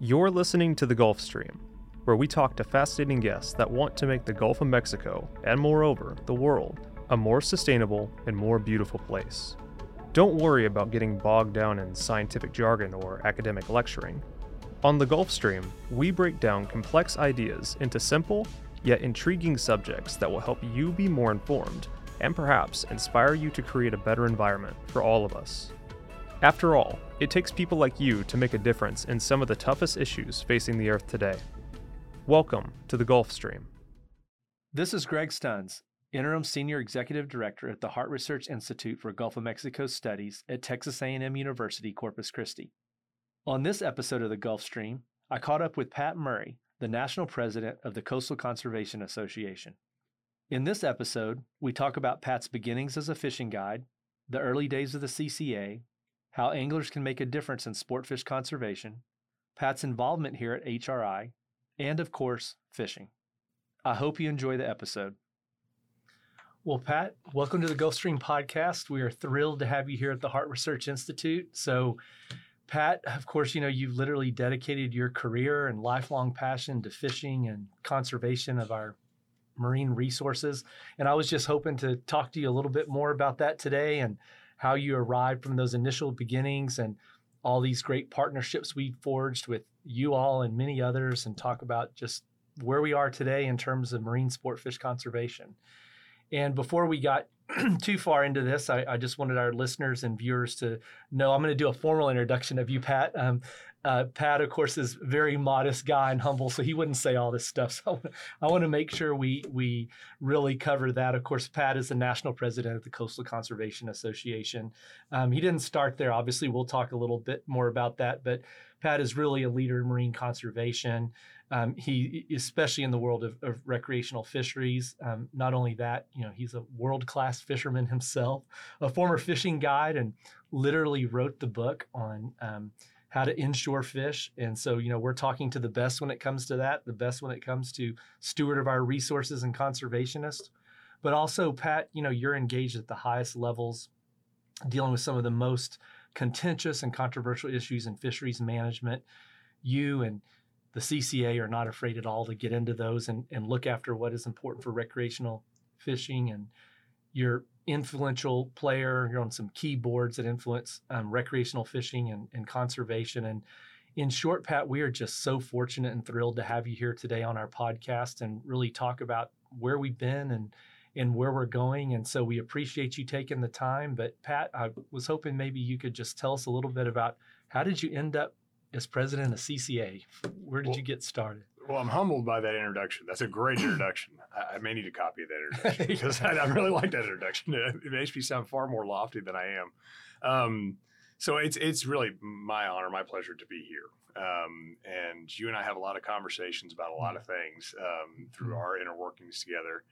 You're listening to the Gulf Stream, where we talk to fascinating guests that want to make the Gulf of Mexico, and moreover, the world, a more sustainable and more beautiful place. Don't worry about getting bogged down in scientific jargon or academic lecturing. On the Gulf Stream, we break down complex ideas into simple yet intriguing subjects that will help you be more informed and perhaps inspire you to create a better environment for all of us. After all, it takes people like you to make a difference in some of the toughest issues facing the Earth today. Welcome to the Gulf Stream. This is Greg Stunz, Interim Senior Executive Director at the Harte Research Institute for Gulf of Mexico Studies at Texas A&M University, Corpus Christi. On this episode of the Gulf Stream, I caught up with Pat Murray, the National President of the Coastal Conservation Association. In this episode, we talk about Pat's beginnings as a fishing guide, the early days of the CCA, how anglers can make a difference in sportfish conservation, Pat's involvement here at HRI, and of course, fishing. I hope you enjoy the episode. Well, Pat, welcome to the Gulfstream podcast. We are thrilled to have you here at the Harte Research Institute. So, Pat, of course, you know, you've literally dedicated your career and lifelong passion to fishing and conservation of our marine resources. And I was just hoping to talk to you a little bit more about that today and how you arrived from those initial beginnings and all these great partnerships we forged with you all and many others, and talk about just where we are today in terms of marine sport fish conservation. And before we got too far into this, I, I, just wanted our listeners and viewers to know I'm going to do a formal introduction of you, Pat. Um, uh, Pat, of course, is very modest guy and humble, so he wouldn't say all this stuff. So I want to make sure we we really cover that. Of course, Pat is the national president of the Coastal Conservation Association. Um, he didn't start there. Obviously, we'll talk a little bit more about that. But Pat is really a leader in marine conservation. Um, he, especially in the world of, of recreational fisheries. Um, not only that, you know, he's a world-class fisherman himself, a former fishing guide, and literally wrote the book on um, how to inshore fish. And so, you know, we're talking to the best when it comes to that, the best when it comes to steward of our resources and conservationists. But also, Pat, you know, you're engaged at the highest levels dealing with some of the most contentious and controversial issues in fisheries management. You and the CCA are not afraid at all to get into those and, and look after what is important for recreational fishing. And you're influential player. You're on some key boards that influence um, recreational fishing and, and, conservation. And in short, Pat, we are just so fortunate and thrilled to have you here today on our podcast and really talk about where we've been and and where we're going. And so we appreciate you taking the time. But Pat, I was hoping maybe you could just tell us a little bit about how did you end up as president of CCA? Where did well, you get started? Well, I'm humbled by that introduction. That's a great introduction. I, I, may need a copy of that introduction because I, I, really like that introduction. It, it, makes me sound far more lofty than I am. Um, so it's it's really my honor, my pleasure to be here. Um, and you and I have a lot of conversations about a lot of things um, through mm-hmm. our inner workings together,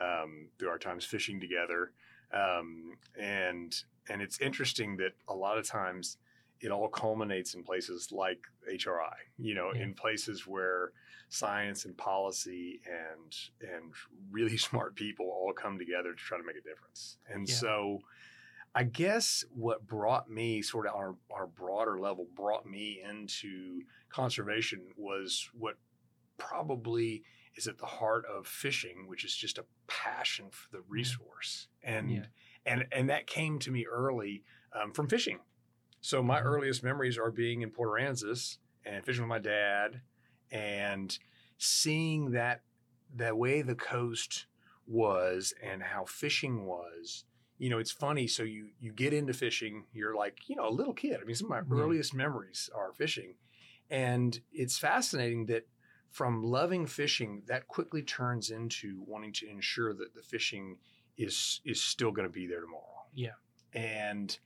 um, through our times fishing together, um, and and it's interesting that a lot of times it all culminates in places like HRI. You know, yeah. in places where science and policy and and really smart people all come together to try to make a difference. And yeah. so I guess what brought me sort of our, our broader level brought me into conservation was what probably is at the heart of fishing, which is just a passion for the resource. And yeah. and and that came to me early um, from fishing. So my mm-hmm. earliest memories are being in Port Aransas and fishing with my dad and seeing that the way the coast was and how fishing was you know it's funny so you you get into fishing you're like you know a little kid. I mean some of my mm-hmm. earliest memories are fishing. And it's fascinating that from loving fishing that quickly turns into wanting to ensure that the fishing is is still going to be there tomorrow. Yeah. And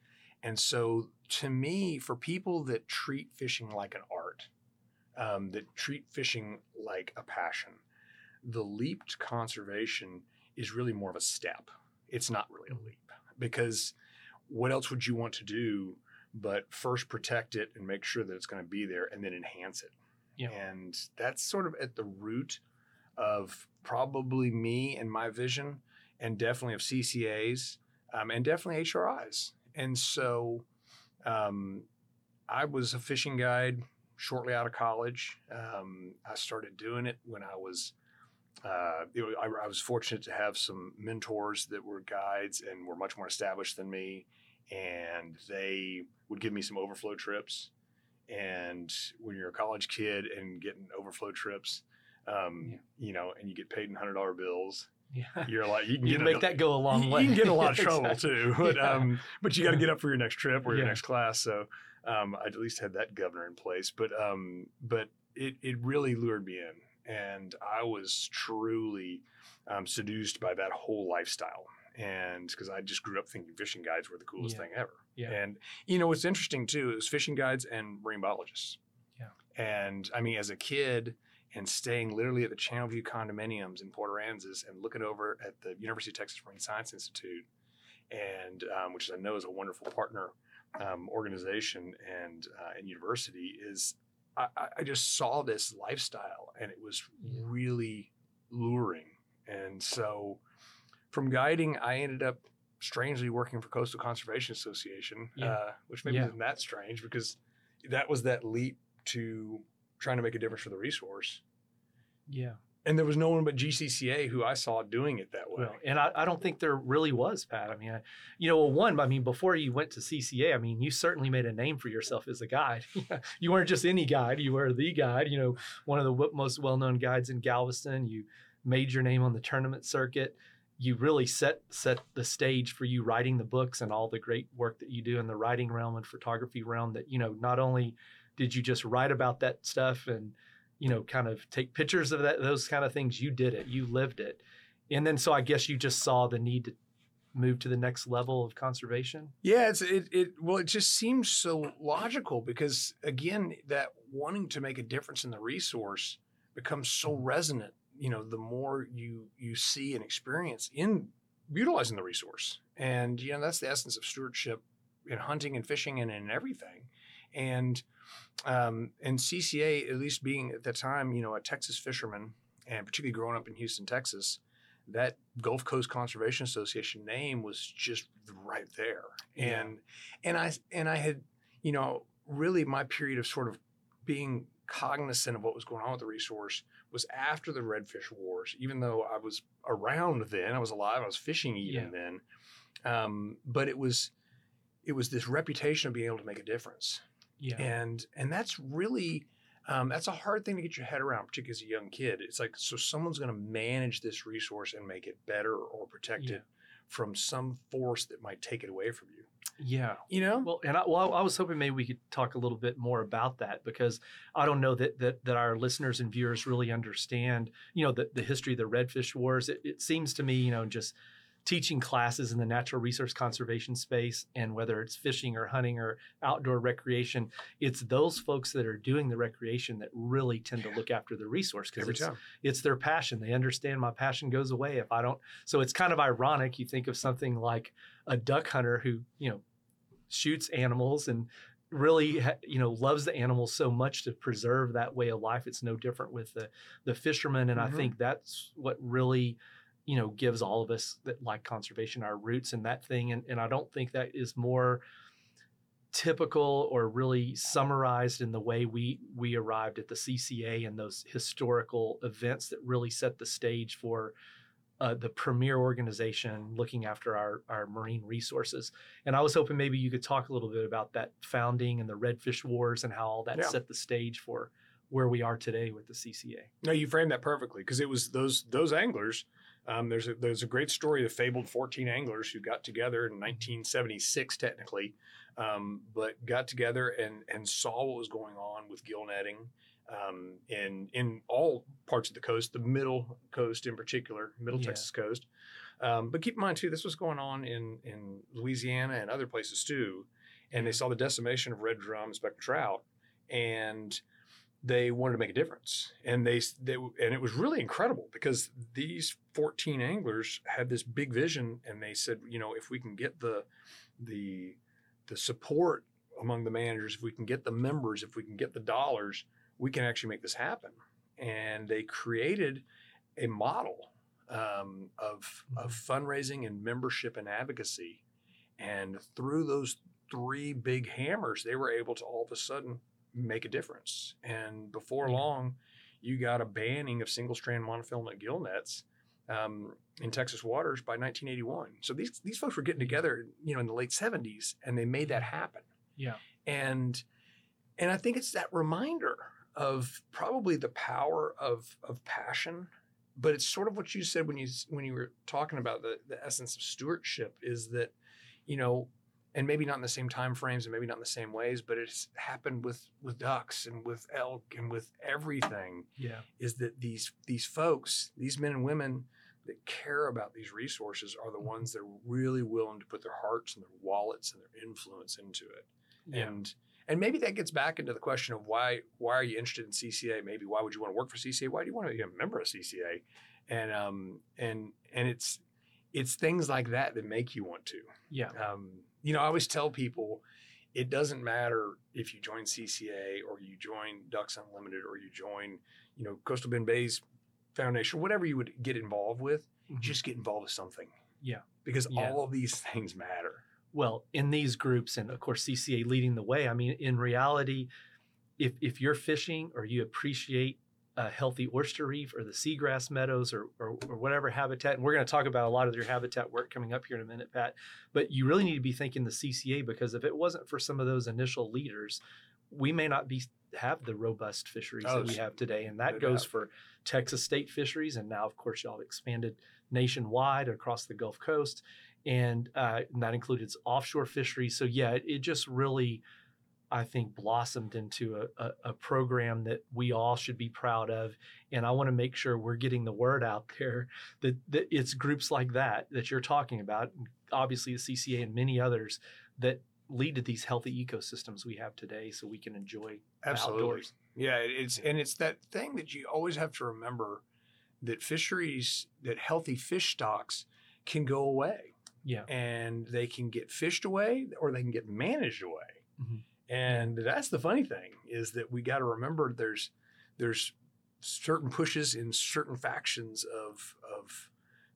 and so to me for people that treat fishing like an art um, that treat fishing like a passion. The leap to conservation is really more of a step. It's not really a leap because what else would you want to do but first protect it and make sure that it's going to be there and then enhance it? Yeah. And that's sort of at the root of probably me and my vision, and definitely of CCAs, um, and definitely HRIs. And so um, I was a fishing guide shortly out of college. Um, I started doing it when I was. Uh, it was- I, I was fortunate to have some mentors that were guides and were much more established than me, and they would give me some overflow trips. And when you're a college kid and getting overflow trips, um, Yeah. you know, and you get paid in hundred dollar bills, Yeah. you're like you can You get can a- make that go a long you, way. You can get a lot of trouble Exactly. too, but Yeah. um, but you got to get up for your next trip or your Yeah. next class. So um, I at least had that governor in place. But um, but it it really lured me in, and I was truly um, seduced by that whole lifestyle. And because I just grew up thinking fishing guides were the coolest Yeah. thing ever. Yeah. And you know what's interesting too is fishing guides and marine biologists. Yeah. And I mean, as a kid, and staying literally at the Channelview condominiums in Port Aransas and looking over at the University of Texas Marine Science Institute, and um, which I know is a wonderful partner um, organization and uh, and university, is I, I- just saw this lifestyle and it was really luring. And so, from guiding, I ended up strangely working for Coastal Conservation Association, Yeah. uh, which maybe Yeah. isn't that strange because that was that leap to trying to make a difference for the resource. Yeah. And there was no one but GCCA who I saw doing it that way. Well, and I, I don't think there really was, Pat. I mean, I, you know, well, one, I mean, before you went to CCA, I mean, you certainly made a name for yourself as a guide. you weren't just any guide; you were the guide. You know, one of the most well-known guides in Galveston. You made your name on the tournament circuit. You really set set the stage for you writing the books and all the great work that you do in the writing realm and photography realm. That you know, not only did you just write about that stuff and you know kind of take pictures of that those kind of things you did it you lived it and then so i guess you just saw the need to move to the next level of conservation Yeah, it's it, it well, it just seems so logical because again, that wanting to make a difference in the resource becomes so mm-hmm. resonant. You know, the more you you see and experience in utilizing the resource, and you know that's the essence of stewardship in hunting and fishing and in everything. And um, and CCA, at least being at the time, you know, a Texas fisherman, and particularly growing up in Houston, Texas, that Gulf Coast Conservation Association name was just right there. Yeah. And and I and I had, you know, really my period of sort of being cognizant of what was going on with the resource was after the redfish wars. Even though I was around then, I was alive, I was fishing even then. Um, but it was it was this reputation of being able to make a difference yeah and and that's really um, that's a hard thing to get your head around, particularly as a young kid. It's like so someone's going to manage this resource and make it better or protect Yeah. it from some force that might take it away from you. yeah You know? well and I, well I was hoping maybe we could talk a little bit more about that because i don't know that that, that our listeners and viewers really understand you know the, the history of the redfish wars it, it seems to me you know just teaching classes in the natural resource conservation space and whether it's fishing or hunting or outdoor recreation it's those folks that are doing the recreation that really tend to look after the resource because it's, time. it's their passion they understand my passion goes away if i don't so it's kind of ironic you think of something like a duck hunter who you know shoots animals and really you know loves the animals so much to preserve that way of life it's no different with the the fisherman and Mhm. i think that's what really you know gives all of us that like conservation our roots in that thing and, and i don't think that is more typical or really summarized in the way we we arrived at the CCA and those historical events that really set the stage for uh, the premier organization looking after our, our marine resources. And I was hoping maybe you could talk a little bit about that founding and the Redfish Wars and how all that Yeah. set the stage for where we are today with the CCA. No, you framed that perfectly because it was those those anglers. Um, there's a there's a great story of fabled 14 anglers who got together in 1976, technically, um, but got together and and saw what was going on with gill netting um, in in all parts of the coast, the middle coast in particular, middle Yeah. Texas coast. Um, but keep in mind too, this was going on in in Louisiana and other places too, and they saw the decimation of red drum and speckled trout, and they wanted to make a difference. And they, they and it was really incredible because these 14 anglers had this big vision and they said you know if we can get the the the support among the managers if we can get the members if we can get the dollars we can actually make this happen. And they created a model um, of, of fundraising and membership and advocacy. And through those three big hammers they were able to all of a sudden make a difference. And before mm-hmm. long, you got a banning of single strand monofilament gill nets um, in Texas waters by 1981. So these these folks were getting mm-hmm. together, you know, in the late 70s, and they made that mm-hmm. happen. Yeah. And and I think it's that reminder of probably the power of of passion, but it's sort of what you said when you when you were talking about the the essence of stewardship is that, you know, and maybe not in the same time frames and maybe not in the same ways, but it's happened with with ducks and with elk and with everything. Yeah. Is that these these folks, these men and women that care about these resources are the ones that are really willing to put their hearts and their wallets and their influence into it. Yeah. And and maybe that gets back into the question of why why are you interested in CCA? Maybe why would you want to work for CCA? Why do you want to be a member of CCA? And um and and it's it's things like that that make you want to. Yeah. Um, you know, I always tell people it doesn't matter if you join CCA or you join Ducks Unlimited or you join, you know, Coastal Bend Bays Foundation, whatever you would get involved with, Mhm. just get involved with something. Yeah. Because Yeah. all of these things matter. well in these groups and of course cca leading the way i mean in reality if if you're fishing or you appreciate a healthy oyster reef or the seagrass meadows or, or, or whatever habitat and we're going to talk about a lot of your habitat work coming up here in a minute pat but you really need to be thinking the cca because if it wasn't for some of those initial leaders we may not be have the robust fisheries Oh, that we have today and that goes doubt. for texas state fisheries and now of course y'all have expanded nationwide across the gulf coast and, uh, and that included offshore fisheries. So yeah, it, it just really, I think, blossomed into a, a, a program that we all should be proud of. And I want to make sure we're getting the word out there that, that it's groups like that that you're talking about, obviously the CCA and many others that lead to these healthy ecosystems we have today, so we can enjoy Absolutely. outdoors. Yeah, it's and it's that thing that you always have to remember that fisheries, that healthy fish stocks can go away. Yeah, and they can get fished away or they can get managed away. Mhm. And that's the funny thing is that we got to remember there's there's certain pushes in certain factions of of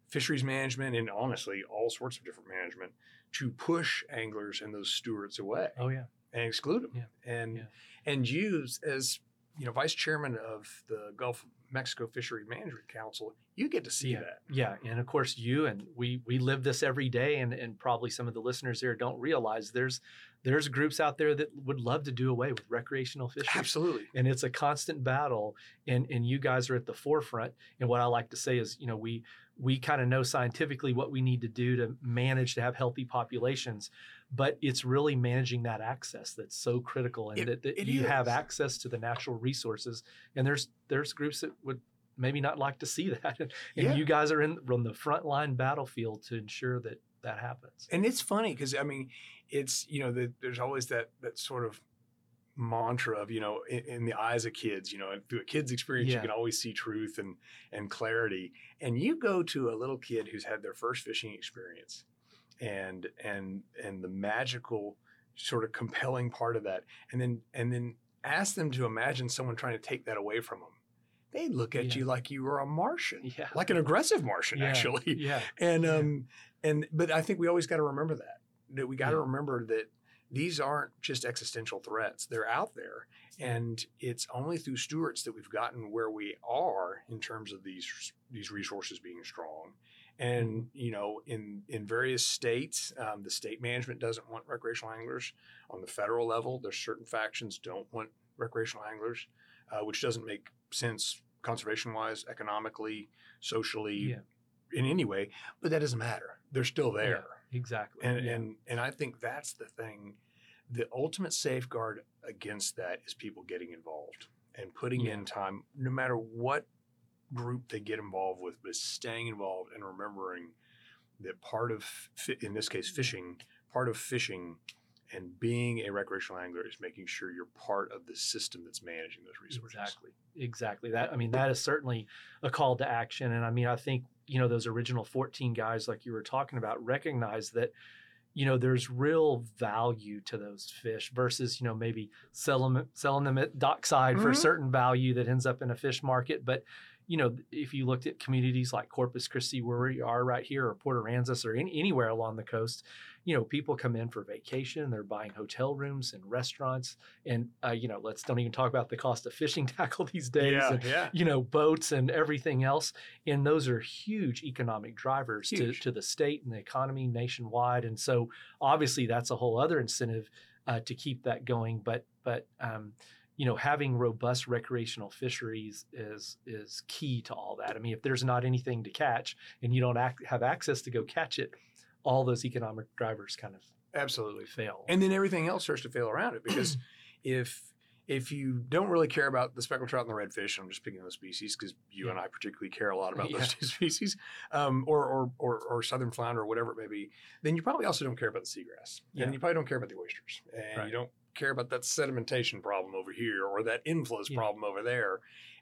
fisheries management and honestly all sorts of different management to push anglers and those stewards away oh yeah, and exclude them. Yeah. And Yeah. and you as you know vice chairman of the Gulf Mexico Fishery Management Council, you get to see Yeah. that. Yeah, and of course you and we we live this every day, and and probably some of the listeners here don't realize there's there's groups out there that would love to do away with recreational fishing. Absolutely. And it's a constant battle, and and you guys are at the forefront. And what I like to say is, you know, we we kind of know scientifically what we need to do to manage to have healthy populations, but it's really managing that access that's so critical, and It- that, that you have access to the natural resources. And there's there's groups that would maybe not like to see that, and Yeah. you guys are in on the front line battlefield to ensure that that happens. and it's funny because I mean, it's you know, the, there's always that that sort of mantra of you know, in, in the eyes of kids, you know, through a kid's experience, Yeah. you can always see truth and and clarity. And you go to a little kid who's had their first fishing experience, and and and the magical sort of compelling part of that, and then and then ask them to imagine someone trying to take that away from them. They look at Yeah. you like you were a Martian, Yeah. like an aggressive Martian, actually Yeah. and um and but i think we always got to remember that that we got to Yeah. remember that these aren't just existential threats they're out there and it's only through stewards that we've gotten where we are in terms of these these resources being strong and you know in in various states um, the state management doesn't want recreational anglers on the federal level there's certain factions don't want recreational anglers uh, which doesn't make sense conservation wise economically socially Yeah. in any way, but that doesn't matter. They're still there. Exactly. And Yeah. and and I think that's the thing. The ultimate safeguard against that is people getting involved and putting Yeah. in time, no matter what group they get involved with, but staying involved and remembering that part of, in this case, fishing, part of fishing and being a recreational angler is making sure you're part of the system that's managing those resources. Exactly. Exactly. That I mean, that is certainly a call to action. And I mean, I think, you know, those original 14 guys like you were talking about recognize that, you know, there's real value to those fish versus, you know, maybe selling them selling them at dockside for a Mhm. certain value that ends up in a fish market. But you know, if you looked at communities like Corpus Christi, where we are right here, or Port Aransas, or any, anywhere along the coast, you know, people come in for vacation. They're buying hotel rooms and restaurants, and uh, you know, let's don't even talk about the cost of fishing tackle these days. Yeah, and, yeah. you know, boats and everything else. And those are huge economic drivers to, to the state and the economy nationwide. And so obviously that's a whole other incentive uh, to keep that going. But but um, you know, having robust recreational fisheries is is key to all that. I mean, if there's not anything to catch and you don't act, have access to go catch it, all those economic drivers kind of Absolutely. fail. And then everything else starts to fail around it because if if you don't really care about the speckled trout and the redfish, I'm just picking those species because you Yeah. and I particularly care a lot about Yeah. those two species, um, or, or or or southern flounder or whatever it may be, then you probably also don't care about the seagrass, Yeah. and you probably don't care about the oysters, and Right. you don't care about that sedimentation problem over here or that inflows Yeah. problem over there,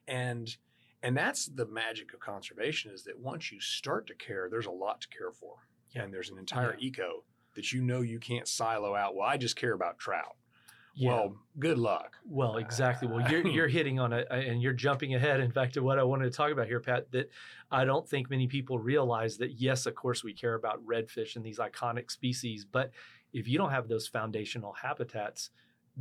and and that's the magic of conservation is that once you start to care, there's a lot to care for, Yeah. and there's an entire Yeah. eco that you know you can't silo out. Well, I just care about trout. Yeah. Well, good luck. Well, exactly. Well, you're you're hitting on it, and you're jumping ahead. In fact, to what I wanted to talk about here, Pat, that I don't think many people realize that. Yes, of course, we care about redfish and these iconic species, but if you don't have those foundational habitats,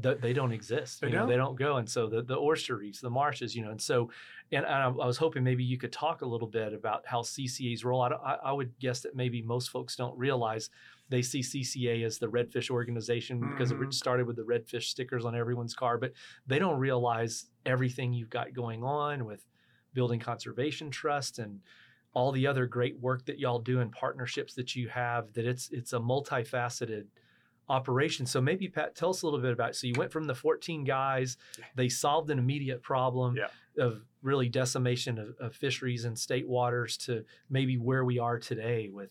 th- they don't exist. They you know, don't. they don't go. And so the the oyster reefs, the marshes, you know, and so, and I, I was hoping maybe you could talk a little bit about how CCA's role. I, I, I would guess that maybe most folks don't realize they see CCA as the redfish organization because Mhm. it started with the redfish stickers on everyone's car, but they don't realize everything you've got going on with building conservation trust and all the other great work that y'all do and partnerships that you have that it's it's a multifaceted operation so maybe pat tell us a little bit about it. so you went from the 14 guys they solved an immediate problem Yeah. of really decimation of, of fisheries and state waters to maybe where we are today with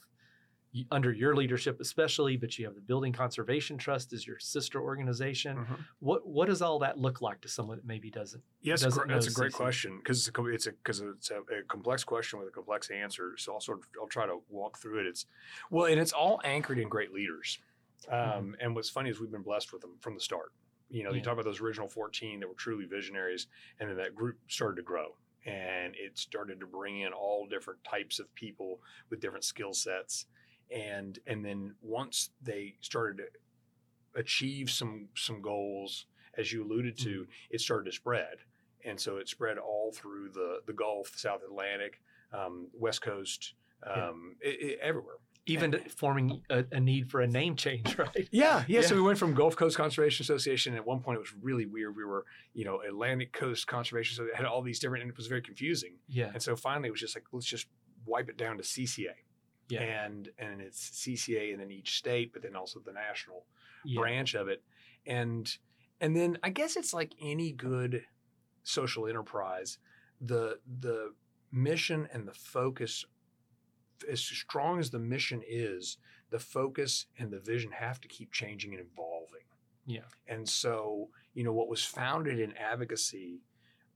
under your leadership especially but you have the building conservation trust as your sister organization mm-hmm. what what does all that look like to someone that maybe doesn't Yes, doesn't gr- that's a great question because it's a it's a because it's a, a complex question with a complex answer. So I'll sort of I'll try to walk through it. It's well, and it's all anchored in great leaders. Um, Mm-hmm. And what's funny is we've been blessed with them from the start. You know, you talk about those original 14 that were truly visionaries, and then that group started to grow. And it started to bring in all different types of people with different skill sets. And and then once they started to achieve some some goals, as you alluded to, Mm-hmm. it started to spread. And so it spread all through the, the Gulf, South Atlantic, um, West Coast, Yeah. um, it- it- everywhere. Even to forming a, a need for a name change, right? Yeah, yeah, So we went from Gulf Coast Conservation Association. At one point, it was really weird. We were, you know, Atlantic Coast Conservation. So it had all these different, and it was very confusing. Yeah, And so finally, it was just like, let's just wipe it down to CCA. yeah, And and it's CCA and then each state, but then also the national yeah. branch of it. And and then I guess it's like any good social enterprise, the the mission and the focus as strong as the mission is, the focus and the vision have to keep changing and evolving. Yeah. And so, you know, what was founded in advocacy,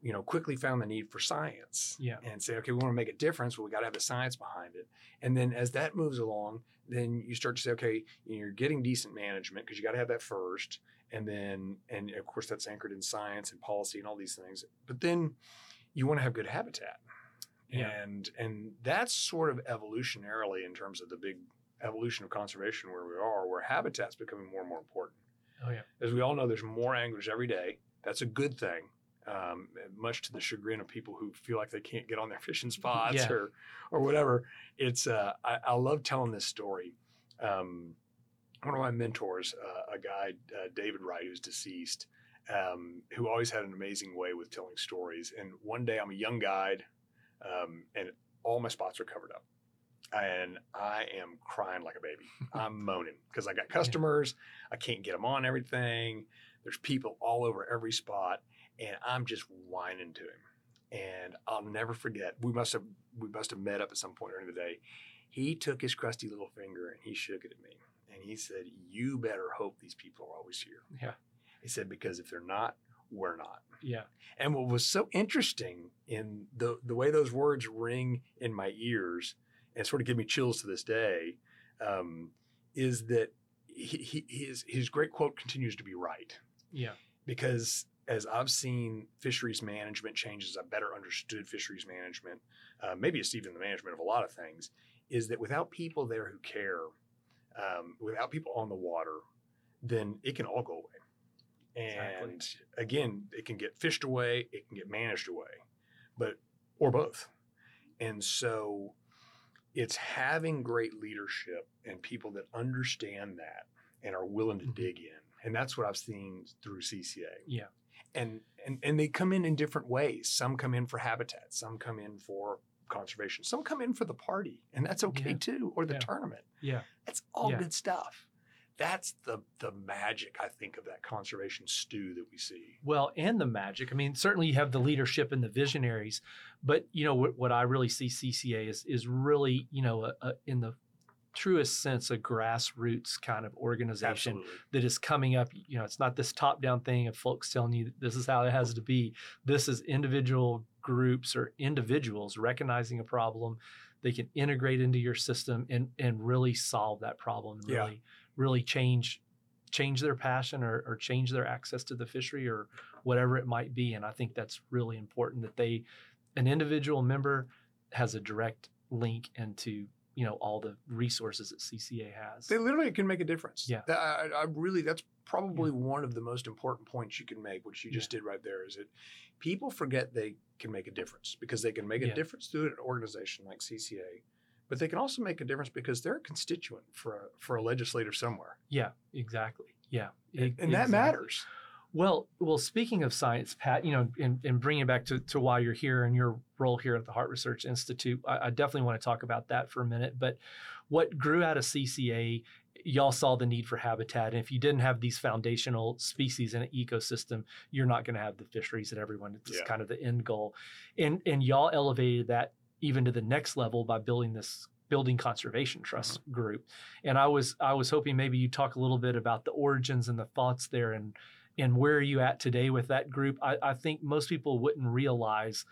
you know, quickly found the need for science Yeah. and say, okay, we want to make a difference. Well, we got to have the science behind it. And then as that moves along, then you start to say, okay, you're getting decent management because you got to have that first. And then, and of course, that's anchored in science and policy and all these things. But then you want to have good habitat. Yeah. And and that's sort of evolutionarily in terms of the big evolution of conservation where we are, where habitat's becoming more and more important Oh yeah. as we all know, there's more anglers every day. That's a good thing, um, much to the chagrin of people who feel like they can't get on their fishing spots Yeah. or or whatever. It's uh, I, I love telling this story. Um, one of my mentors, uh, a guy, uh, David Wright, who's deceased, um, who always had an amazing way with telling stories. And one day, I'm a young guide, um, and all my spots are covered up. And I am crying like a baby. I'm moaning because I got customers. I can't get them on everything. There's people all over every spot, and I'm just whining to him. And I'll never forget. We must have we must have met up at some point during the day. He took his crusty little finger and he shook it at me, and he said, "You better hope these people are always here." Yeah. He said, "Because if they're not, we're not." Yeah. And what was so interesting in the the way those words ring in my ears and sort of give me chills to this day, um, is that he, he, his his great quote continues to be right Yeah. because as I've seen fisheries management changes, I better understood fisheries management. Uh, maybe it's even the management of a lot of things. Is that without people there who care, um, without people on the water, then it can all go away. And Exactly. again, it can get fished away, it can get managed away, but or both. And so it's having great leadership and people that understand that and are willing to Mhm. dig in. And that's what I've seen through CCA. Yeah. And and and they come in in different ways. Some come in for habitat, some come in for conservation, some come in for the party, and that's okay Yeah. too, or the Yeah. tournament. Yeah. That's all Yeah. good stuff. That's the the magic I think of that conservation stew that we see. Well, and the magic. I mean, certainly you have the leadership and the visionaries, but you know what, what I really see CCA is is really you know a, a, in the truest sense a grassroots kind of organization Absolutely. that is coming up. You know, it's not this top down thing of folks telling you this is how it has to be. This is individual groups or individuals recognizing a problem. They can integrate into your system and and really solve that problem. and Yeah. Really, change change their passion or, or change their access to the fishery or whatever it might be. And I think that's really important that they an individual member has a direct link into you know all the resources that CCA has. They literally can make a difference. Yeah. I, I really, that's probably one of the most important points you can make, which you just did right there, is that people forget they can make a difference because they can make a Yeah. difference through an organization like CCA, but they can also make a difference because they're a constituent for a, for a legislator somewhere. Yeah, exactly. Yeah, And, and that matters. Well, well. Speaking of science, Pat, you know, and, and bringing it back to, to why you're here and your role here at the Harte Research Institute, I, I definitely want to talk about that for a minute. But what grew out of CCA, y'all saw the need for habitat, and if you didn't have these foundational species in an ecosystem, you're not going to have the fisheries that everyone. It's Yeah. kind of the end goal, and and y'all elevated that even to the next level by building this building conservation trust mm-hmm. group. And i was i was hoping maybe you talk a little bit about the origins and the thoughts there and and where are you at today with that group. I, I think most people wouldn't realize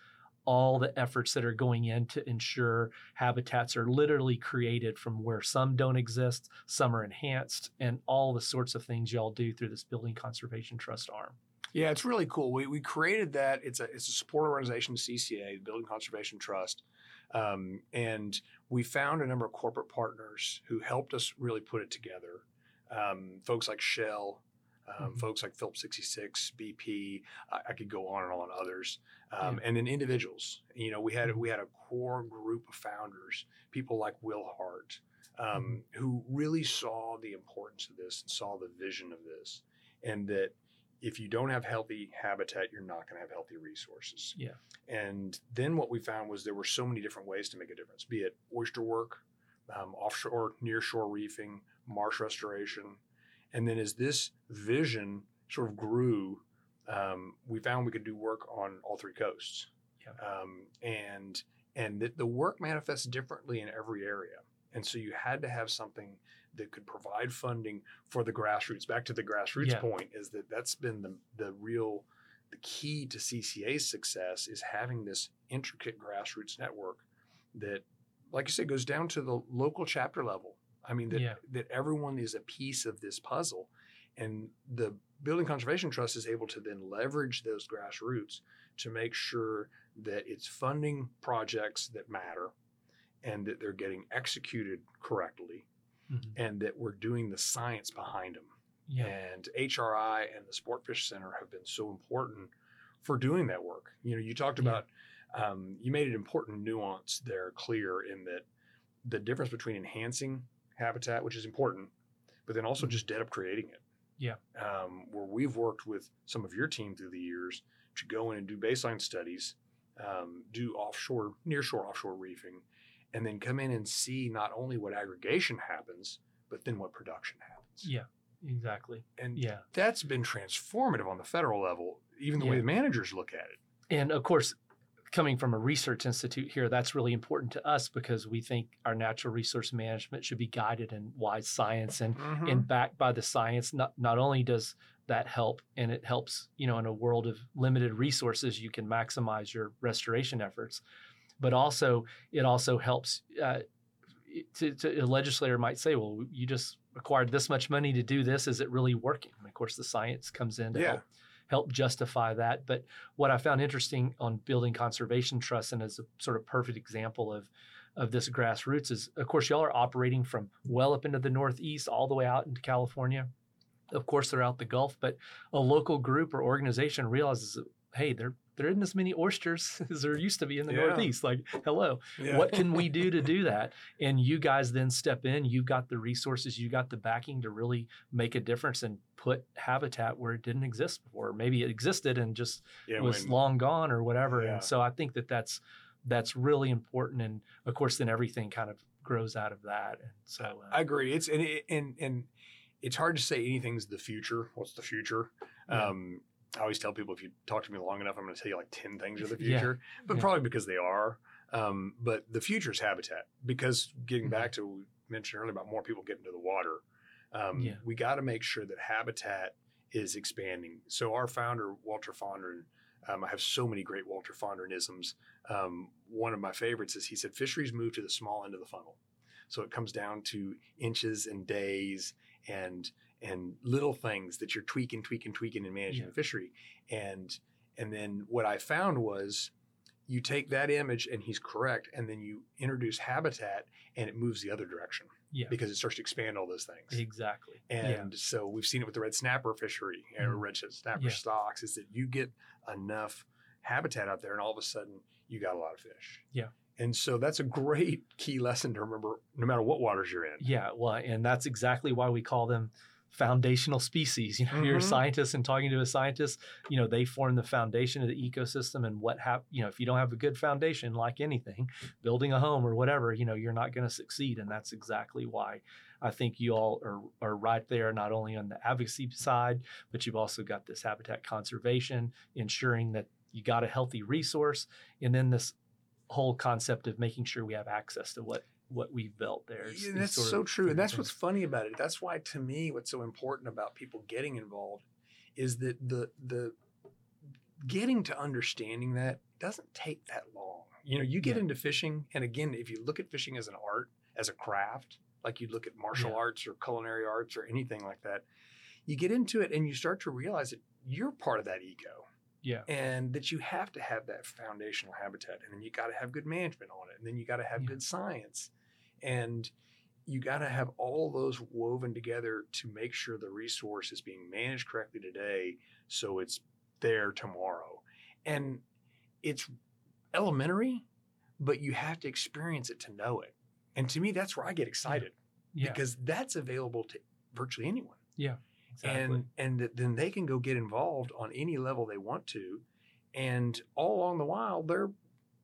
all the efforts that are going in to ensure habitats are literally created from where some don't exist some are enhanced and all the sorts of things y'all do through this building conservation trust arm. Yeah, it's really cool. We, we created that. It's a it's a support organization, CCA, Building Conservation Trust, um, and we found a number of corporate partners who helped us really put it together. Um, folks like Shell, um, Mhm. folks like Phillips 66, BP. I, I could go on and on. Others, um, and then individuals. You know, we had we had a core group of founders, people like Will Hart, um, who really saw the importance of this and saw the vision of this, and that if you don't have healthy habitat, you're not going to have healthy resources. Yeah. And then what we found was there were so many different ways to make a difference, be it oyster work, um, offshore, nearshore reefing, marsh restoration. And then as this vision sort of grew, um, we found we could do work on all three coasts. Yeah. Um, and and that the work manifests differently in every area. And so you had to have something that could provide funding for the grassroots. Back to the grassroots Yeah. point is that that's been the, the real the key to CCA's success is having this intricate grassroots network that, like you said, goes down to the local chapter level. I mean that Yeah. that everyone is a piece of this puzzle, and the Building Conservation Trust is able to then leverage those grassroots to make sure that it's funding projects that matter, and that they're getting executed correctly, Mhm. and that we're doing the science behind them. yeah And HRI and the Sportfish Center have been so important for doing that work. You know, you talked Yeah. about, um, you made an important nuance there clear in that the difference between enhancing habitat, which is important, but then also Mhm. just dead up creating it. Yeah. Um, where we've worked with some of your team through the years to go in and do baseline studies, um, do offshore, nearshore offshore reefing, and then come in and see not only what aggregation happens, but then what production happens. yeah exactly And yeah that's been transformative on the federal level, even the way the managers look at it. and of course coming from a research institute here that's really important to us because we think our natural resource management should be guided in wise science and Mm-hmm. and backed by the science not not only does that help and it helps you know in a world of limited resources you can maximize your restoration efforts but also it also helps uh, to, to, a legislator might say well you just acquired this much money to do this is it really working and of course the science comes in to Yeah. help help justify that. But what I found interesting on building conservation trusts and as a sort of perfect example of of this grassroots is, of course, y'all are operating from well up into the Northeast all the way out into California. Of course, they're out the Gulf, but a local group or organization realizes that, hey, there there isn't as many oysters as there used to be in the Yeah. Northeast. Like, hello, Yeah. what can we do to do that? And you guys then step in. You've got the resources, you got the backing to really make a difference and put habitat where it didn't exist before. Maybe it existed and just yeah, was when- long gone or whatever. And so I think that that's that's really important. And of course, then everything kind of grows out of that. And so uh, I agree. It's and and and it's hard to say anything's the future. What's the future? Um, I always tell people if you talk to me long enough, I'm going to tell you like ten things of the Yeah. future, but Yeah. probably because they are. Um, but the future is habitat because getting Mhm. back to what we mentioned earlier about more people getting to the water, um, Yeah. we got to make sure that habitat is expanding. So our founder Walter Fondren, um, I have so many great Walter Fondrenisms. Um, one of my favorites is he said fisheries move to the small end of the funnel. So it comes down to inches and days and and little things that you're tweaking, tweaking, tweaking in managing Yeah. the fishery. And and then what I found was you take that image and he's correct, and then you introduce habitat and it moves the other direction yeah, because it starts to expand all those things. exactly. And so we've seen it with the red snapper fishery or Mhm. red snapper Yeah. stocks is that you get enough habitat out there and all of a sudden you got a lot of fish. Yeah. And so that's a great key lesson to remember no matter what waters you're in. Yeah, well, and that's exactly why we call them foundational species. You know, you're a Mhm. scientist and talking to a scientist, you know, they form the foundation of the ecosystem and what hap- you know, if you don't have a good foundation like anything, building a home or whatever, you know, you're not going to succeed and that's exactly why I think you all are are right there not only on the advocacy side, but you've also got this habitat conservation, ensuring that you got a healthy resource and then this whole concept of making sure we have access to what what we've built there. Yeah, that's so of true. And that's what's funny about it. That's why to me what's so important about people getting involved is that the the getting to understanding that doesn't take that long. You know, you get Yeah. into fishing and again, if you look at fishing as an art, as a craft, like you look at martial Yeah. arts or culinary arts or anything like that, you get into it and you start to realize that you're part of that eco Yeah. and that you have to have that foundational habitat and then you got to have good management on it and then you got to have Yeah. good science and you got to have all those woven together to make sure the resource is being managed correctly today so it's there tomorrow and it's elementary but you have to experience it to know it and to me that's where i get excited Yeah. because that's available to virtually anyone Yeah. exactly. and and then they can go get involved on any level they want to and all along the while they're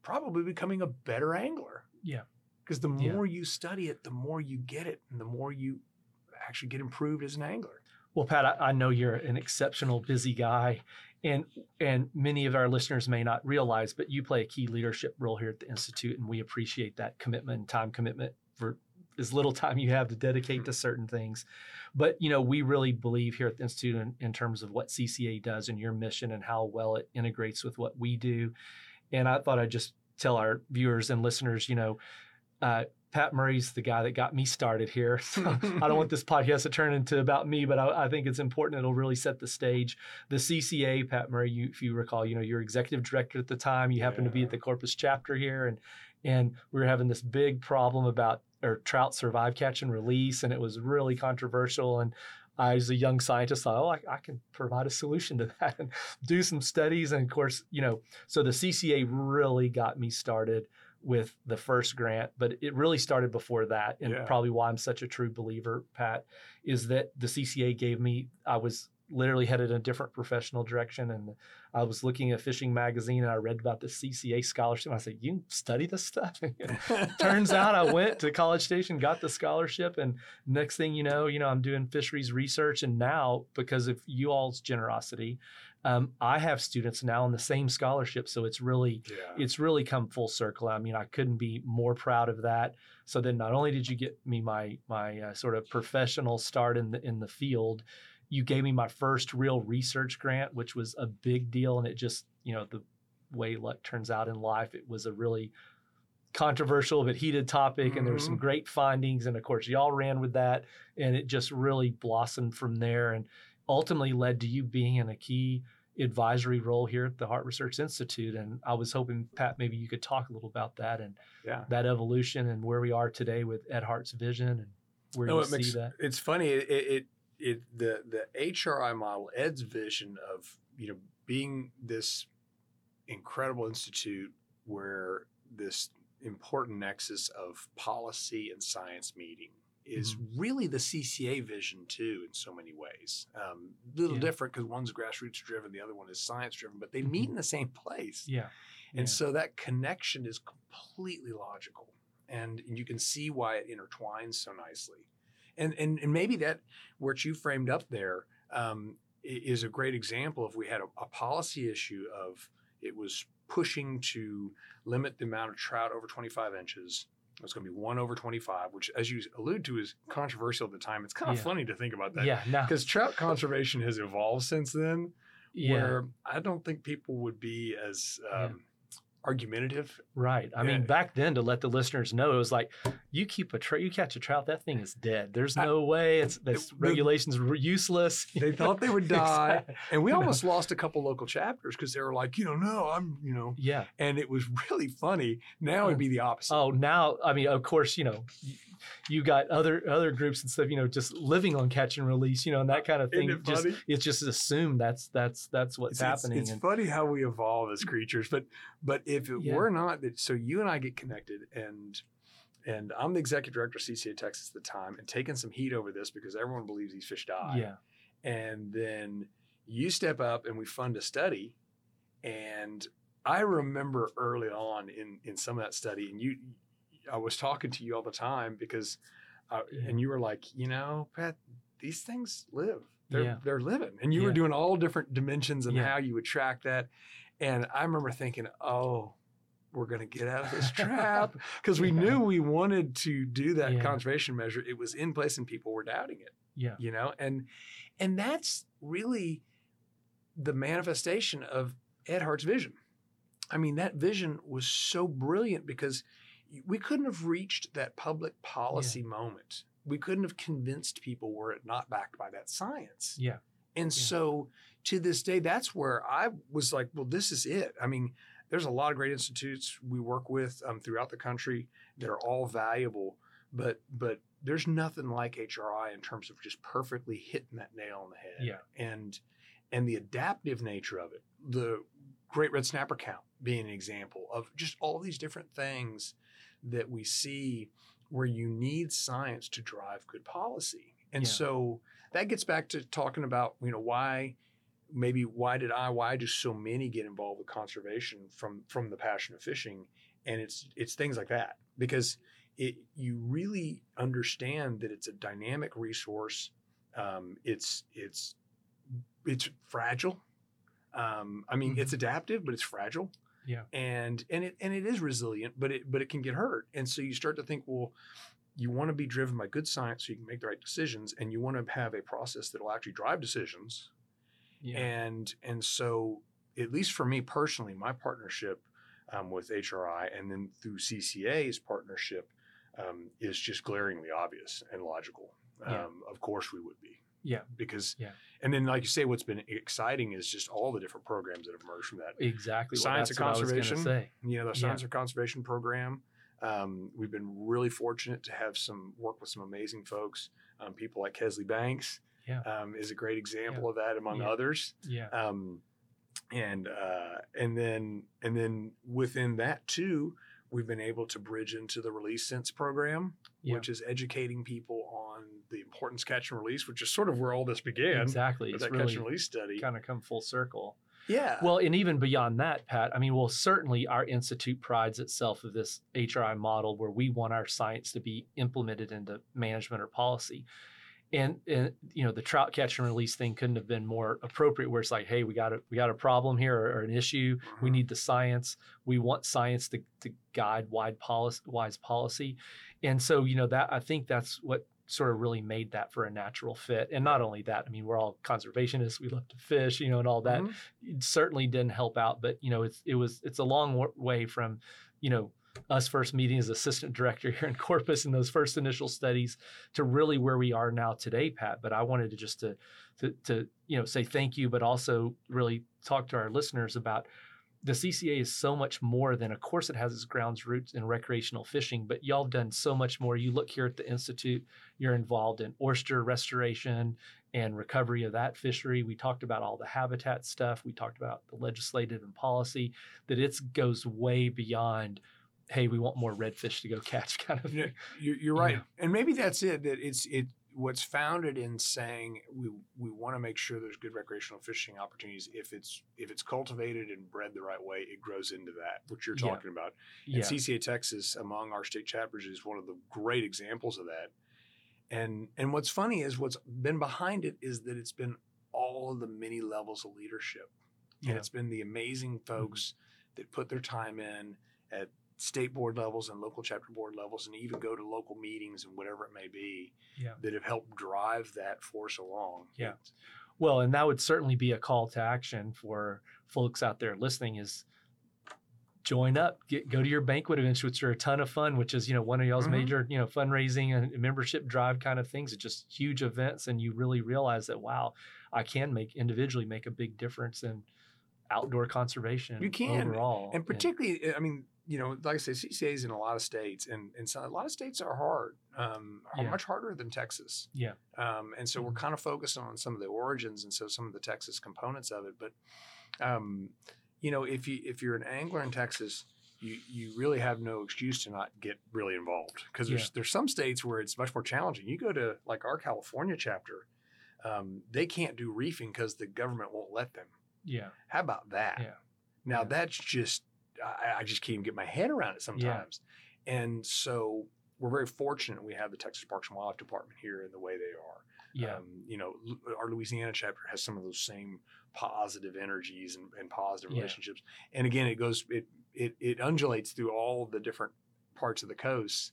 probably becoming a better angler Yeah. Because the Yeah. more you study it the more you get it and the more you actually get improved as an angler Well, Pat, I, I know you're an exceptional busy guy, and and many of our listeners may not realize, but you play a key leadership role here at the institute, and we appreciate that commitment and time commitment for as little time you have to dedicate mm-hmm. to certain things. But you know, we really believe here at the institute in, in terms of what CCA does and your mission and how well it integrates with what we do. And I thought I'd just tell our viewers and listeners, you know. Uh, Pat Murray's the guy that got me started here. So I don't want this podcast to turn into about me, but I, I think it's important. It'll really set the stage. The CCA, Pat Murray, you, if you recall, you know, you're executive director at the time. You happened to be at the Corpus chapter here, and and we were having this big problem about or trout survive, catch, and release, and it was really controversial. And I, as a young scientist, thought, oh, I, I can provide a solution to that and do some studies. And of course, you know, so the CCA really got me started with the first grant, but it really started before that. And Yeah. probably why I'm such a true believer, Pat, is that the CCA gave me, I was literally headed in a different professional direction. And I was looking at Fishing Magazine and I read about the CCA scholarship. And I said, You study this stuff? Turns out I went to College Station, got the scholarship, and next thing you know, you know, I'm doing fisheries research. And now, because of you all's generosity, um, I have students now on the same scholarship. So it's really yeah it's really come full circle. I mean, I couldn't be more proud of that. So then, not only did you get me my my uh, sort of professional start in the in the field, you gave me my first real research grant, which was a big deal, and it just you know the way luck turns out in life, it was a really controversial but heated topic and there were some great findings and of course y'all ran with that and it just really blossomed from there and ultimately led to you being in a key advisory role here at the Harte Research Institute. And I was hoping, Pat, maybe you could talk a little about that and Yeah. that evolution and where we are today with Ed Harte's vision and where No, you see makes, that. It's funny. It, it it the the HRI model, Ed's vision of you know being this incredible institute where this important nexus of policy and science meeting is Mm-hmm. really the CCA vision too in so many ways. Um, little Yeah. different because one's grassroots driven, the other one is science driven, but they meet Mhm. in the same place. Yeah. And Yeah. so that connection is completely logical. And you can see why it intertwines so nicely. And, and, and maybe that, what you framed up there, um, is a great example. If we had a, a policy issue of it was pushing to limit the amount of trout over 25 inches, it was going to be one over 25, which, as you allude to, is controversial at the time. It's kind of Yeah. funny to think about that. yeah. Because trout conservation has evolved since then yeah. where I don't think people would be as um, argumentative. Right. I mean, back then, to let the listeners know, it was like you keep a trout, you catch a trout, that thing is dead. There's I- no way. It's the- regulations were useless. They thought they would die. Exactly. And we almost lost a couple local chapters because they were like, you know, no, I'm, you know, Yeah. and it was really funny. Now it'd oh. be the opposite. Oh, now I mean, of course, you know, you got other other groups and stuff, you know, just living on catch and release, you know, and that kind of thing. it Just funny? it's just assumed that's that's that's what's It's, it's- happening. it's and, funny how we evolve as creatures, but but if it Yeah. were not that, so you and I get connected, and and I'm the executive director of CCA Texas at the time, and taking some heat over this because everyone believes these fish die. yeah, and then you step up and we fund a study and i remember early on in in some of that study and you i was talking to you all the time because uh, Yeah. and you were like you know pat these things live. They're Yeah. they're living. And you were doing all different dimensions and Yeah. how you would track that. And i remember thinking oh we're going to get out of this trap. Because we knew we wanted to do that Yeah. conservation measure. It was in place and people were doubting it yeah, you know? And and that's really the manifestation of Ed Harte's vision. I mean that vision was so brilliant because we couldn't have reached that public policy moment we couldn't have convinced people were it not backed by that science yeah, and Yeah. so to this day, that's where I was like, well, this is it. I mean, there's a lot of great institutes we work with um, throughout the country that are all valuable, but but there's nothing like HRI in terms of just perfectly hitting that nail on the head. Yeah. And and the adaptive nature of it, the great red snapper count being an example of just all these different things that we see where you need science to drive good policy. And Yeah. so that gets back to talking about, you know, why maybe why did I why do so many get involved with conservation from from the passion of fishing? And it's it's things like that because it you really understand that it's a dynamic resource. Um, it's it's it's fragile. Um, I mean, Mhm. it's adaptive, but it's fragile yeah, and and it and it is resilient, but it but it can get hurt. And so you start to think, well, you want to be driven by good science so you can make the right decisions, and you want to have a process that will actually drive decisions. yeah, And and so at least for me personally, my partnership um, with HRI and then through CCA's partnership um, is just glaringly obvious and logical. Yeah. Um, of course, we would be. Yeah. Because Yeah. and then like you say, what's been exciting is just all the different programs that have emerged from that exactly. Well, Science that's of what I was gonna conservation. you know, the Yeah. Science of Conservation program. Um, we've been really fortunate to have some work with some amazing folks. Um, people like Kesley Banks Yeah. um, is a great example of that, among Yeah. others. Yeah, Um, and uh, and then and then within that too, we've been able to bridge into the Release Sense program, Yeah. which is educating people on the importance catch and release, which is sort of where all this began. exactly. It's that catch and release study. kind of come full circle. yeah. Well, and even beyond that, Pat, I mean, well, certainly our institute prides itself of this HRI model where we want our science to be implemented into management or policy. And, and you know the trout catch and release thing couldn't have been more appropriate. Where it's like, hey, we got a we got a problem here or, or an issue. We Mhm. need the science. We want science to, to guide wide policy, wise policy. And so you know that I think that's what sort of really made that for a natural fit. And not only that, I mean, we're all conservationists. We love to fish, you know, and all that Mhm. it certainly didn't help out but you know it's it was it's a long way from you know us first meeting as assistant director here in Corpus in those first initial studies to really where we are now today, Pat. But I wanted to just to to, to you know say thank you, but also really talk to our listeners about the CCA is so much more than, of course, it has its grounds roots in recreational fishing, but y'all done so much more. You look here at the Institute, you're involved in oyster restoration and recovery of that fishery. We talked about all the habitat stuff. We talked about the legislative and policy, that it goes way beyond, hey, we want more redfish to go catch kind of thing. You're, you're right. And maybe that's it, that it's, it, what's founded in saying we we want to make sure there's good recreational fishing opportunities. If it's if it's cultivated and bred the right way, it grows into that, which you're talking yeah. about. And yeah. CCA Texas, among our state chapters, is one of the great examples of that. And and what's funny is what's been behind it is that it's been all of the many levels of leadership. Yeah. And it's been the amazing folks mm-hmm. that put their time in at state board levels and local chapter board levels and even go to local meetings and whatever it may be yeah. that have helped drive that force along. Yeah. Well, and that would certainly be a call to action for folks out there listening is join up, get, go to your banquet events, which are a ton of fun, which is, you know, one of y'all's mm-hmm. major, you know, fundraising and membership drive kind of things. It's just huge events. And you really realize that, wow, I can make individually make a big difference in outdoor conservation. You can overall. And particularly, I mean, you know, like I say, CCAs in a lot of states, and and so a lot of states are hard, um, are yeah. much harder than Texas. Yeah. Um, and so mm-hmm. we're kind of focused on some of the origins, and so some of the Texas components of it. But, um, you know, if you if you're an angler in Texas, you you really have no excuse to not get really involved because there's yeah. there's some states where it's much more challenging. You go to like our California chapter, um, they can't do reefing because the government won't let them. Yeah. How about that? Yeah. Now yeah. that's just I, I, just can't even get my head around it sometimes. Yeah. And so we're very fortunate we have the Texas Parks and Wildlife Department here in the way they are. Yeah. Um, you know, our Louisiana chapter has some of those same positive energies and, and positive yeah. relationships. And again, it goes it, it it undulates through all the different parts of the coast.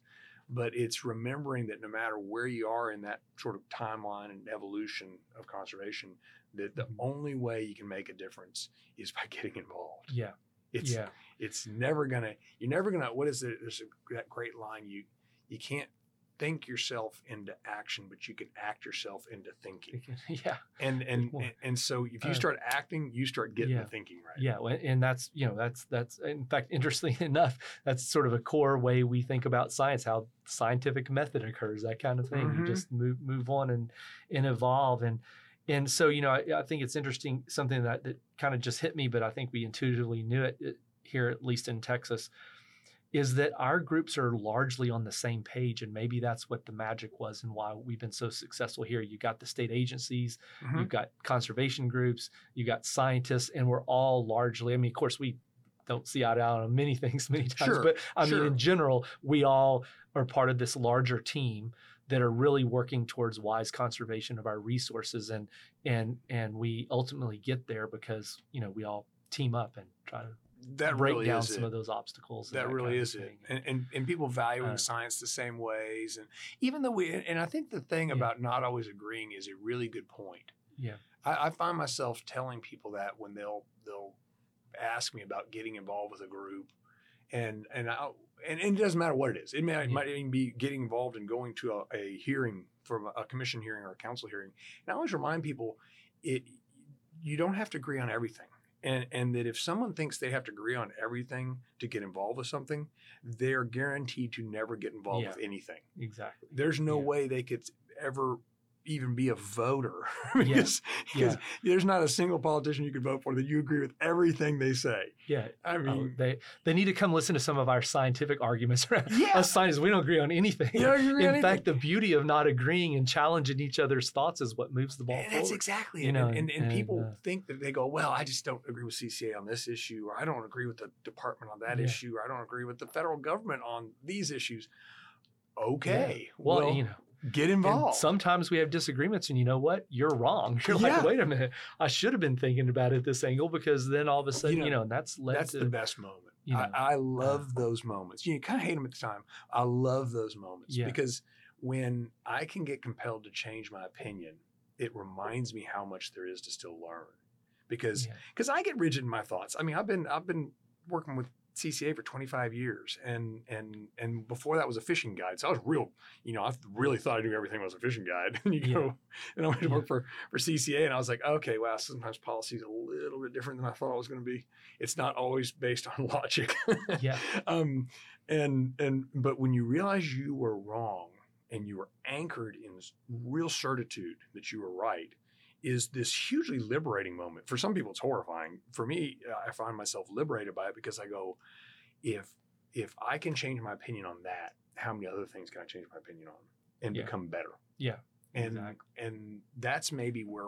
But it's remembering that no matter where you are in that sort of timeline and evolution of conservation, that the mm-hmm. only way you can make a difference is by getting involved. Yeah. It's yeah. it's never gonna you're never gonna what is it? There's a, that great line you you can't think yourself into action, but you can act yourself into thinking. Yeah. And and and, and so if you uh, start uh, acting, you start getting yeah. the thinking right. Yeah, and that's you know that's that's in fact interesting enough, that's sort of a core way we think about science, how scientific method occurs, that kind of thing. Mm-hmm. You just move move on and and evolve and and so you know I, I think it's interesting something that, that kind of just hit me but i think we intuitively knew it, it here at least in texas is that our groups are largely on the same page and maybe that's what the magic was and why we've been so successful here you got the state agencies mm-hmm. you've got conservation groups you've got scientists and we're all largely i mean of course we don't see eye to eye on many things many times sure, but i sure. mean in general we all are part of this larger team that are really working towards wise conservation of our resources and and and we ultimately get there because you know we all team up and try to that break really down some it. of those obstacles. That, that really is it. And, and, and people valuing uh, science the same ways. And even though we, and I think the thing yeah. about not always agreeing is a really good point. Yeah. I, I, find myself telling people that when they'll, they'll ask me about getting involved with a group and, and I, and, and, it doesn't matter what it is. It, may, it might even be getting involved in going to a, a hearing from a commission hearing or a council hearing. And I always remind people, it you don't have to agree on everything. And, and that if someone thinks they have to agree on everything to get involved with something, they're guaranteed to never get involved yeah, with anything. Exactly. There's no yeah. way they could ever even be a voter because, yeah. because yeah. there's not a single politician you could vote for that you agree with everything they say. Yeah, I oh, mean, they they need to come listen to some of our scientific arguments. yeah, us scientists we don't agree on anything. Agree In fact, the beauty of not agreeing and challenging each other's thoughts is what moves the ball. And forward. That's exactly. You know, and, and, and, and people uh, think that they go, well, I just don't agree with CCA on this issue, or I don't agree with the department on that yeah. issue, or I don't agree with the federal government on these issues. Okay, well, well you know get involved. And sometimes we have disagreements, and you know what? You're wrong. You're yeah. like, wait a minute, I should have been thinking about it this angle because then all of a sudden, you know, you know and that's led that's to, the best moment. You know, I, I, love uh, those moments. You, know, you kind of hate them at the time. I love those moments yeah. because when I can get compelled to change my opinion, it reminds me how much there is to still learn. Because because yeah. I get rigid in my thoughts. I mean, I've been I've been working with CCA for 25 years, and and and before that was a fishing guide. So I was real, you know, I really thought I knew everything was a fishing guide. and you Yeah. go, and I went to work for for CCA, and I was like, okay, wow, sometimes policy is a little bit different than I thought it was going to be. It's not always based on logic. Yeah. um, and and but when you realize you were wrong and you were anchored in real certitude that you were right is this hugely liberating moment for some people it's horrifying for me i find myself liberated by it because i go if if i can change my opinion on that how many other things can i change my opinion on and Yeah. become better Yeah, and exactly. and that's maybe where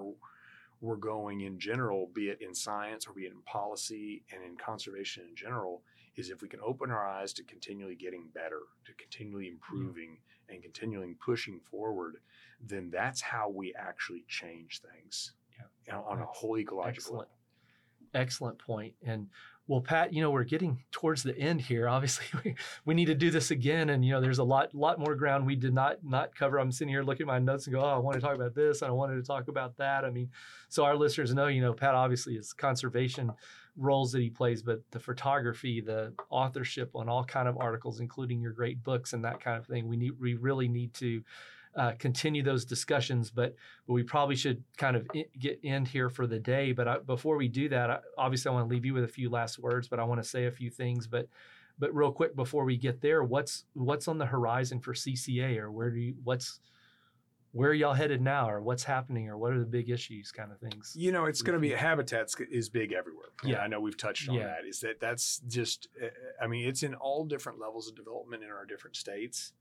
we're going in general be it in science or be it in policy and in conservation in general is if we can open our eyes to continually getting better to continually improving and continually pushing forward then that's how we actually change things Yeah. you know, on a whole ecological Excellent. level. Excellent point. And well, Pat, you know, we're getting towards the end here. Obviously, we, we need to do this again. And you know, there's a lot lot more ground we did not not cover. I'm sitting here looking at my notes and go, oh, I want to talk about this and I wanted to talk about that. I mean, so our listeners know, you know, Pat obviously is conservation roles that he plays, but the photography, the authorship on all kind of articles, including your great books and that kind of thing. We need we really need to uh, continue those discussions, but but we probably should kind of i- get end here for the day. But I, before we do that, I, obviously I want to leave you with a few last words, but I want to say a few things. But but real quick before we get there, what's what's on the horizon for CCA, or where do you what's where are y'all headed now, or what's happening, or what are the big issues, kind of things? You know, it's going to be Mhm. habitats is big everywhere. And Yeah. I know we've touched on Yeah. that. Is that that's just? uh, I mean, it's in all different levels of development in our different states,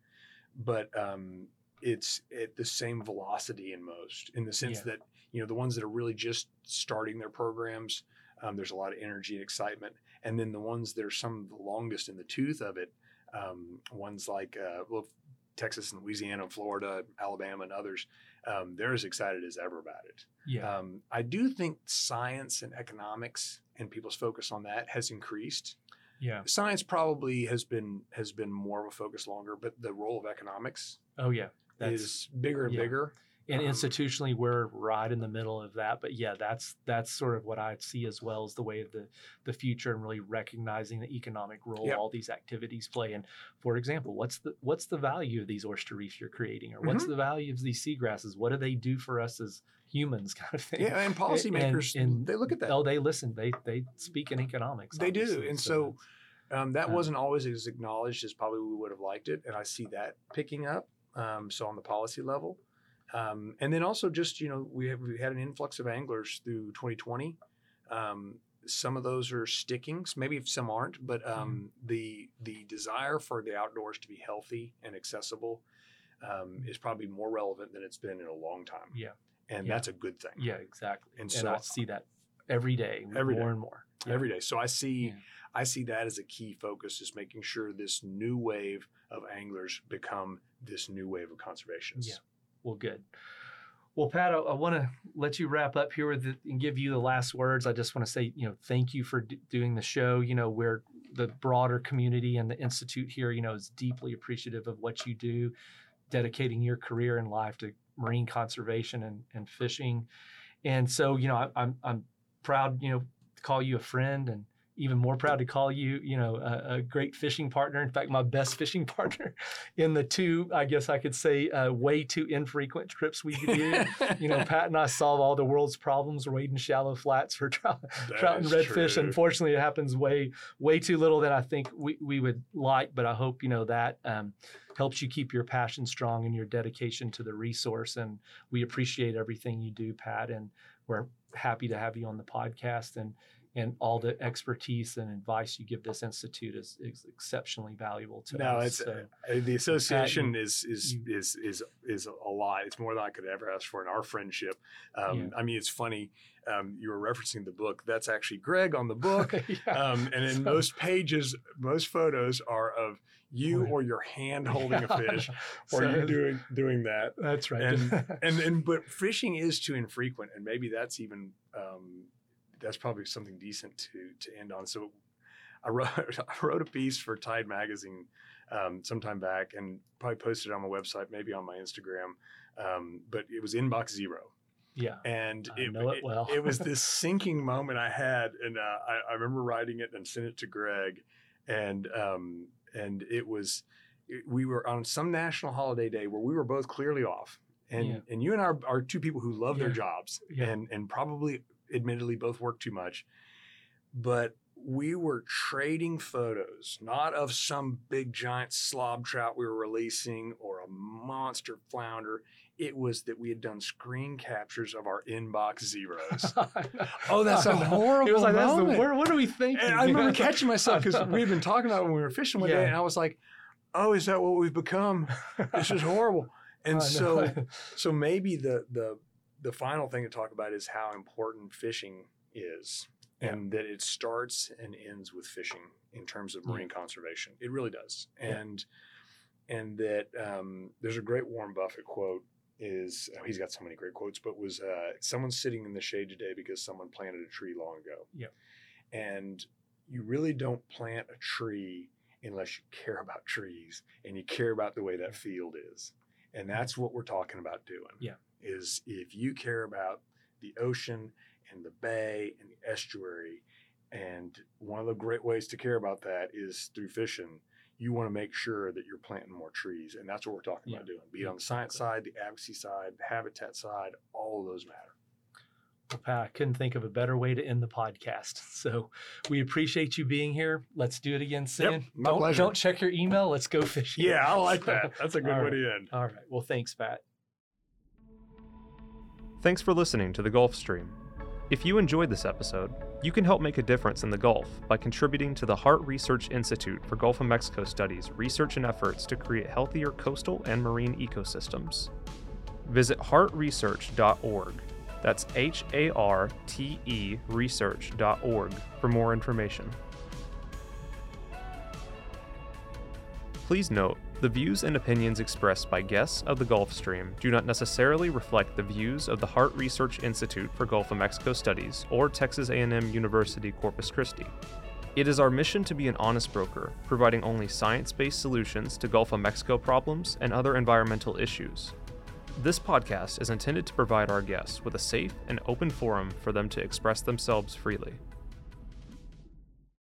but um, it's at the same velocity in most. In the sense Yeah. that you know the ones that are really just starting their programs, um, there's a lot of energy and excitement, and then the ones that are some of the longest in the tooth of it, um, ones like uh, well, Texas and Louisiana, and Florida, Alabama, and others, um, they're as excited as ever about it. Yeah, Um, I do think science and economics and people's focus on that has increased. yeah, Science probably has been has been more of a focus longer, but the role of economics oh yeah, that's is bigger and yeah. bigger. and um, institutionally we're right in the middle of that but yeah that's that's sort of what i see as well as the way of the the future and really recognizing the economic role Yep. all these activities play and for example what's the what's the value of these oyster reefs you're creating or what's Mm-hmm. the value of these seagrasses what do they do for us as humans kind of thing Yeah, and policymakers and- they look at that. oh they listen they they speak in economics They do, and so um, that uh, wasn't always as acknowledged as probably we would have liked it, and I see that picking up. Um, so on the policy level, um, and then also just you know we have we had an influx of anglers through 2020. Um, some of those are stickings, maybe some aren't, but um, the the desire for the outdoors to be healthy and accessible um, is probably more relevant than it's been in a long time. Yeah. and Yeah. that's a good thing. yeah exactly And and, so- i see that every day Every more day. and more Yeah. every day. So I see Yeah. I see that as a key focus is making sure this new wave of anglers become this new wave of conservationists. Yeah. Well, good. Well, Pat, I, I want to let you wrap up here with it and give you the last words. I just want to say, you know, thank you for d- doing the show. You know, where the broader community and the institute here, you know, is deeply appreciative of what you do, dedicating your career and life to marine conservation and, and fishing. And so, you know, I, I'm I'm proud, you know, to call you a friend and even more proud to call you, you know, a, a great fishing partner. In fact, my best fishing partner in the two, I guess I could say, uh, way too infrequent trips we do. you know, Pat and I solve all the world's problems wading shallow flats for trout, trout and redfish. true. Unfortunately, it happens way, way too little than I think we, we would like. But I hope you know that um, helps you keep your passion strong and your dedication to the resource. And we appreciate everything you do, Pat. And we're happy to have you on the podcast. And and all the expertise and advice you give this institute is, is exceptionally valuable to No, us. it's So, uh, the association you- is is you- is is is a lot. It's more than I could ever ask for in our friendship. Um, Yeah. I mean, it's funny. Um, you were referencing the book. That's actually Greg on the book. Yeah. Um, and in So- most pages, most photos are of you or your hand holding a fish, or So- you doing doing that. That's right. and and and but fishing is too infrequent, and maybe that's even um, that's probably something decent to to end on. So I wrote I wrote a piece for Tide magazine um, sometime back, and probably posted it on my website, maybe on my Instagram. Um, but it was inbox zero, yeah. and it, it well. it was this sinking moment I had, and uh, I, I remember writing it and sent it to Greg, and um, and it was we were on some national holiday day where we were both clearly off, and Yeah. and you and I are, are two people who love their jobs, Yeah. and and probably admittedly both work too much, but we were trading photos, not of some big giant slob trout we were releasing or a monster flounder. It was that we had done screen captures of our inbox zeros. Oh, that's a horrible It was like, that's the, moment. where, what are we thinking? And I remember catching myself because we had been talking about it when we were fishing one Yeah. day, and I was like, "Oh, is that what we've become? This is horrible." And so, so maybe the the the final thing to talk about is how important fishing is, Yeah. and that it starts and ends with fishing in terms of Yeah. marine conservation. It really does, Yeah. and and that um, there's a great Warren Buffett quote. Is oh, he's got so many great quotes, but was uh, someone sitting in the shade today because someone planted a tree long ago. Yep. And you really don't plant a tree unless you care about trees and you care about the way that field is. And that's what we're talking about doing. Yeah. Is if you care about the ocean and the bay and the estuary, and one of the great ways to care about that is through fishing. You want to make sure that you're planting more trees, and that's what we're talking about doing. Be it on the science side, the advocacy side, the habitat side, all of those matter. Well, Pat, I couldn't think of a better way to end the podcast. So we appreciate you being here. Let's do it again soon. my don't, pleasure. don't check your email. Let's go fishing. Yeah, I like that. That's a good way right. to end. All right. Well, thanks, Pat. Thanks for listening to the Gulf Stream. If you enjoyed this episode, you can help make a difference in the Gulf by contributing to the Harte Research Institute for Gulf of Mexico Studies research and efforts to create healthier coastal and marine ecosystems. Visit harteresearch.org. That's H A R T E research.org for more information. Please note, the views and opinions expressed by guests of the Gulf Stream do not necessarily reflect the views of the Harte Research Institute for Gulf of Mexico Studies or Texas A&M University Corpus Christi. It is our mission to be an honest broker, providing only science-based solutions to Gulf of Mexico problems and other environmental issues. This podcast is intended to provide our guests with a safe and open forum for them to express themselves freely.